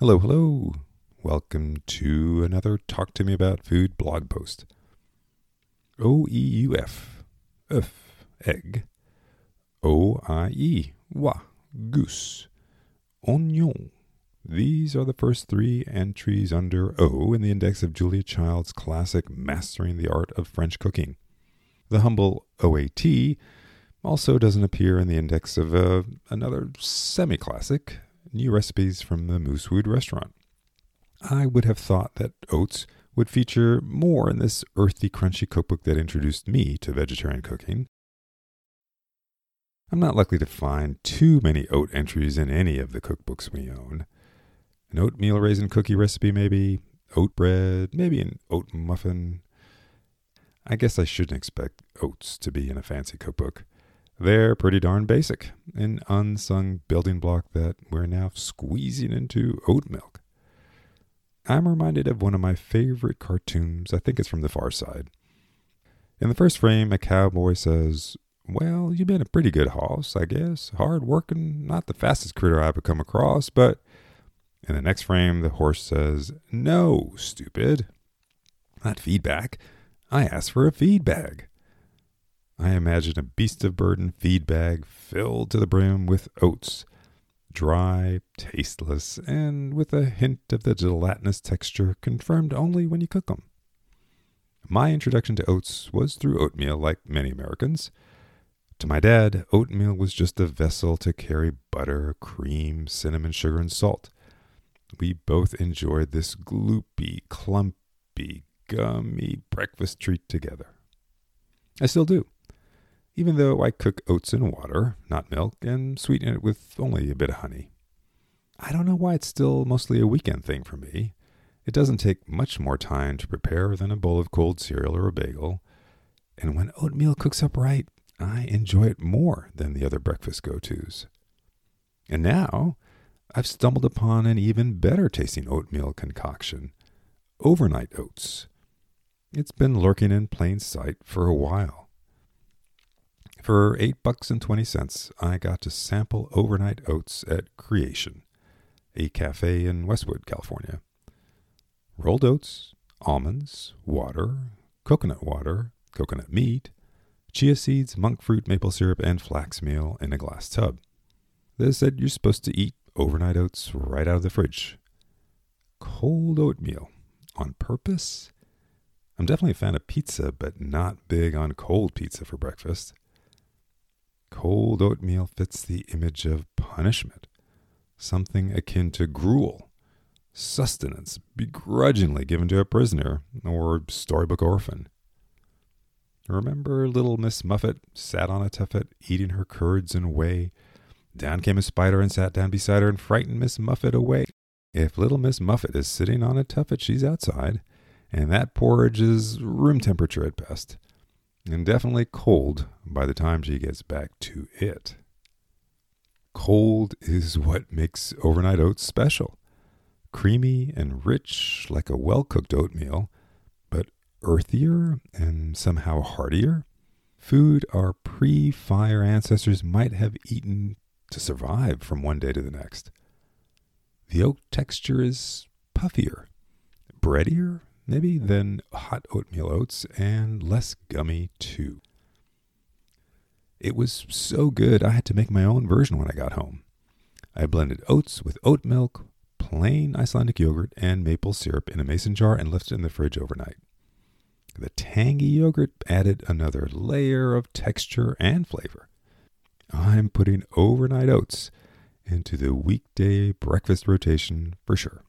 Hello, hello. Welcome to another Talk to Me About Food blog post. O E U F, œuf, egg. O I E, wa, goose. Oignon. These are the first three entries under O in the index of Julia Child's classic Mastering the Art of French Cooking. The humble OAT also doesn't appear in the index of uh, another semi classic, New Recipes from the Moosewood Restaurant. I would have thought that oats would feature more in this earthy, crunchy cookbook that introduced me to vegetarian cooking. I'm not likely to find too many oat entries in any of the cookbooks we own. An oatmeal raisin cookie recipe, maybe, oat bread, maybe an oat muffin. I guess I shouldn't expect oats to be in a fancy cookbook. They're pretty darn basic, an unsung building block that we're now squeezing into oat milk. I'm reminded of one of my favorite cartoons. I think it's from the far side. In the first frame, a cowboy says, Well, you've been a pretty good hoss, I guess. Hard working, not the fastest critter I've come across, but. In the next frame, the horse says, No, stupid. Not feedback. I asked for a feed bag. I imagine a beast of burden feed bag filled to the brim with oats, dry, tasteless, and with a hint of the gelatinous texture confirmed only when you cook them. My introduction to oats was through oatmeal, like many Americans. To my dad, oatmeal was just a vessel to carry butter, cream, cinnamon, sugar, and salt. We both enjoyed this gloopy, clumpy, gummy breakfast treat together. I still do even though I cook oats in water, not milk, and sweeten it with only a bit of honey. I don't know why it's still mostly a weekend thing for me. It doesn't take much more time to prepare than a bowl of cold cereal or a bagel. And when oatmeal cooks up right, I enjoy it more than the other breakfast go tos. And now, I've stumbled upon an even better tasting oatmeal concoction overnight oats. It's been lurking in plain sight for a while. For eight bucks and twenty cents, I got to sample overnight oats at Creation, a cafe in Westwood, California. Rolled oats, almonds, water, coconut water, coconut meat, chia seeds, monk fruit, maple syrup, and flax meal in a glass tub. They said you're supposed to eat overnight oats right out of the fridge. Cold oatmeal on purpose? I'm definitely a fan of pizza, but not big on cold pizza for breakfast. Cold oatmeal fits the image of punishment, something akin to gruel, sustenance begrudgingly given to a prisoner or storybook orphan. Remember little Miss Muffet sat on a tuffet, eating her curds and whey. Down came a spider and sat down beside her and frightened Miss Muffet away. If little Miss Muffet is sitting on a tuffet, she's outside, and that porridge is room temperature at best and definitely cold by the time she gets back to it. Cold is what makes overnight oats special. Creamy and rich like a well cooked oatmeal, but earthier and somehow heartier. Food our pre fire ancestors might have eaten to survive from one day to the next. The oat texture is puffier, breadier, maybe, than hot oatmeal oats and less gummy too. It was so good I had to make my own version when I got home. I blended oats with oat milk, plain Icelandic yogurt, and maple syrup in a mason jar and left it in the fridge overnight. The tangy yogurt added another layer of texture and flavor. I'm putting overnight oats into the weekday breakfast rotation for sure.